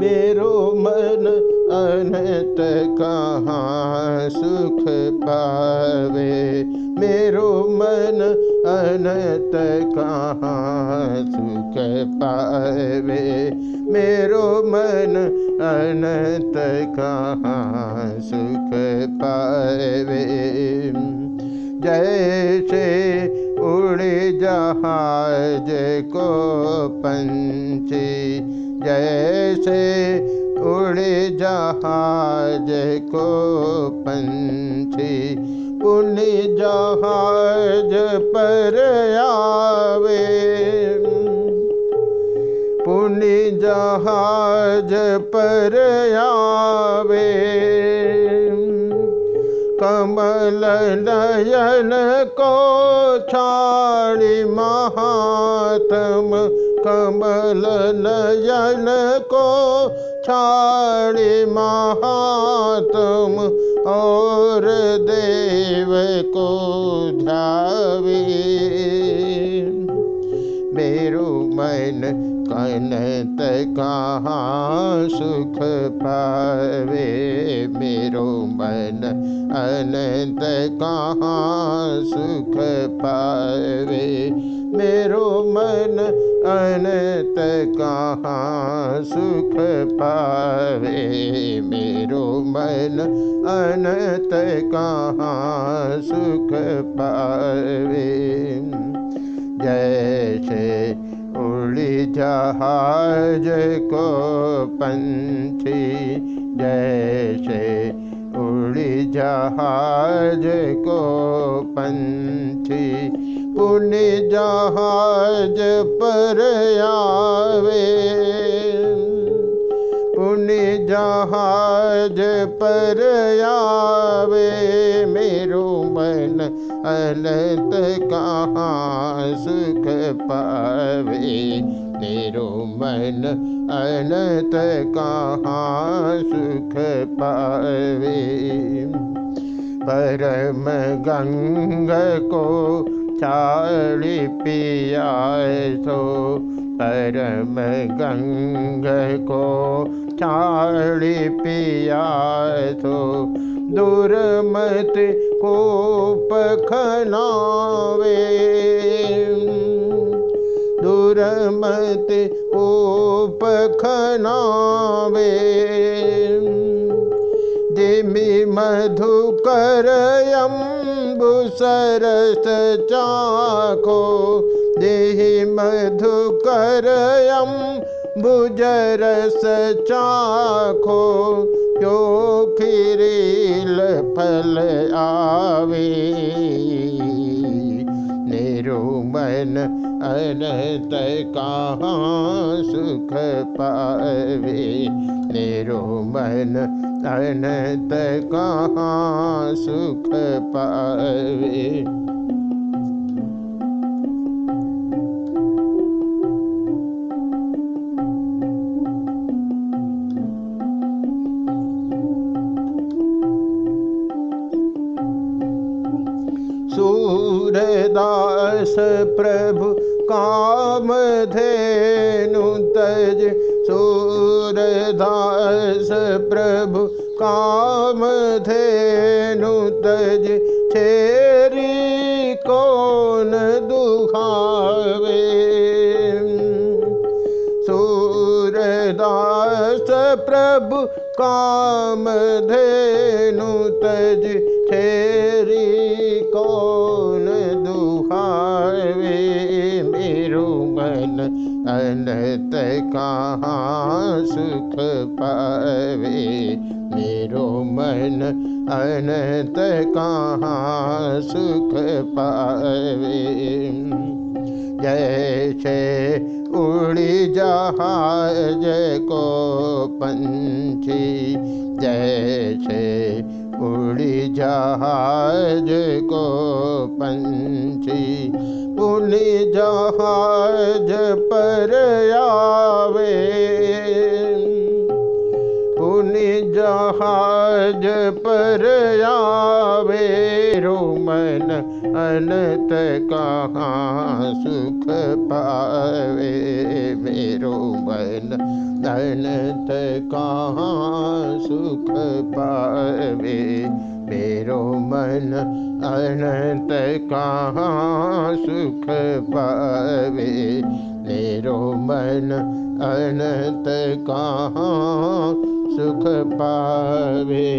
मेरो मन अनत कहाँ सुख पावे? मेरो मन अनत कहाँ सुख पावे? मेरो मन अनत कहाँ सुख पावे? जैसे उड़े जहाज़ को पंछी जैसे उड़े जहाज़ को पंछी पुण्य जहाज़ पर आवे। पुण्य जहाज़ पर आवे। कमल नयन को छाड़ी महात्म कमल नयन को छाड़ी महात्म और देव को ध्यावे। मेरो मन कनत कहाँ सुख पावे? मेरो मन अनंत कहाँ सुख पावे? मेरो मन अनंत कहाँ सुख पावे? मेरो मन अनंत कहाँ सुख पावे? जैसे उड़ी जहाज़ को पंछी, जैसे उड़ी जहाज़ को पंछी पुण्य जहाज़ पर आवे। पुण्य जहाज़ पर आवे। मेरो मन अनंत कहाँ सुख पावे। मेरो मन अनंत कहाँ सुख पावे। परम गंग को चाली पिया सो परम गंग को चाली पिया सो दुर्मत को पखनावे। दुर्मत को पखनावे। मधुकरम् बुसरसो देही मधुकरम् गुजरस चाखो चोर पल आवी। मन तय कहाँ सुख पावे? मेरो मन तय कहाँ सुख पावे? सूरदास प्रभु काम धेनु तज सूरदास प्रभु काम धेनु तज छेरी कौन दुखावे? सूरदास प्रभु काम धेनु तज छेरी कौन दुहावे मेरो मन अनत कहाँ सुख पावे? मेरो मन अनत कहाँ सुख पावे? जैसे उड़ी जहाज़ को पंछी, जैसे जहाज को पंछी पुण्य जहाज पर आवे। पुण्य जहाज पर आवे रो मन अनत कहाँ सुख पावे। मेरो मन अनंत कहाँ सुख पावे मेरो मन अनंत कहाँ सुख पावे? मेरो मन अनंत कहाँ सुख पावे